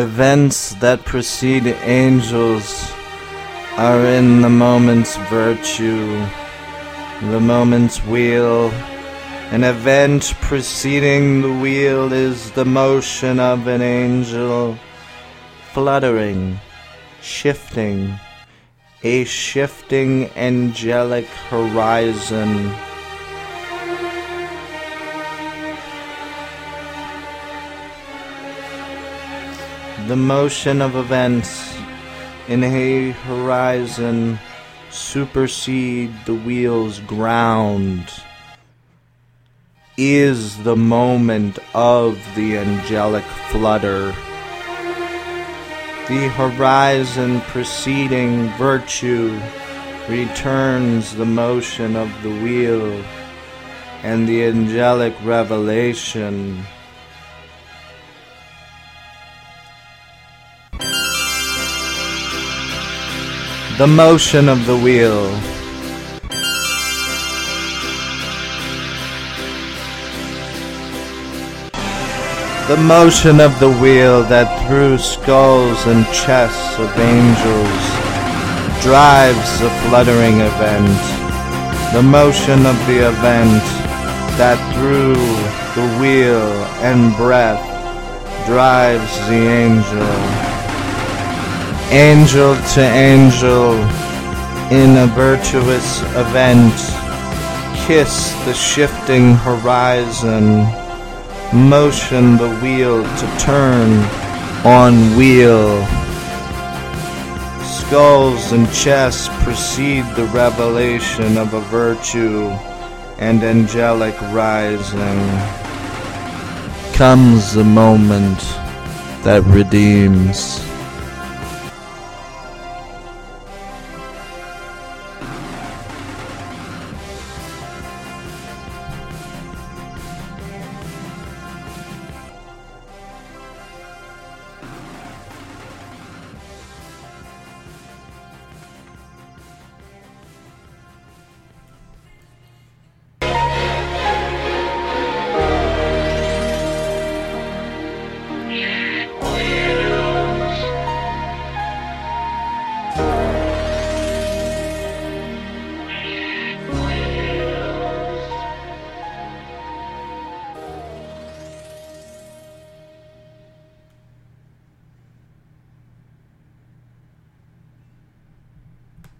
Events that precede angels are in the moment's virtue, the moment's wheel. An event preceding the wheel is the motion of an angel, fluttering, shifting, a shifting angelic horizon. The motion of events in a horizon supersede the wheel's ground is the moment of the angelic flutter. The horizon preceding virtue returns the motion of the wheel and the angelic revelation. The motion of the wheel. The motion of the wheel that through skulls and chests of angels drives the fluttering event. The motion of the event that through the wheel and breath drives the angel. Angel to angel in a virtuous event, kiss the shifting horizon motion the wheel to turn on wheel. Skulls and chests precede the revelation of a virtue and angelic rising. Comes the moment that redeems.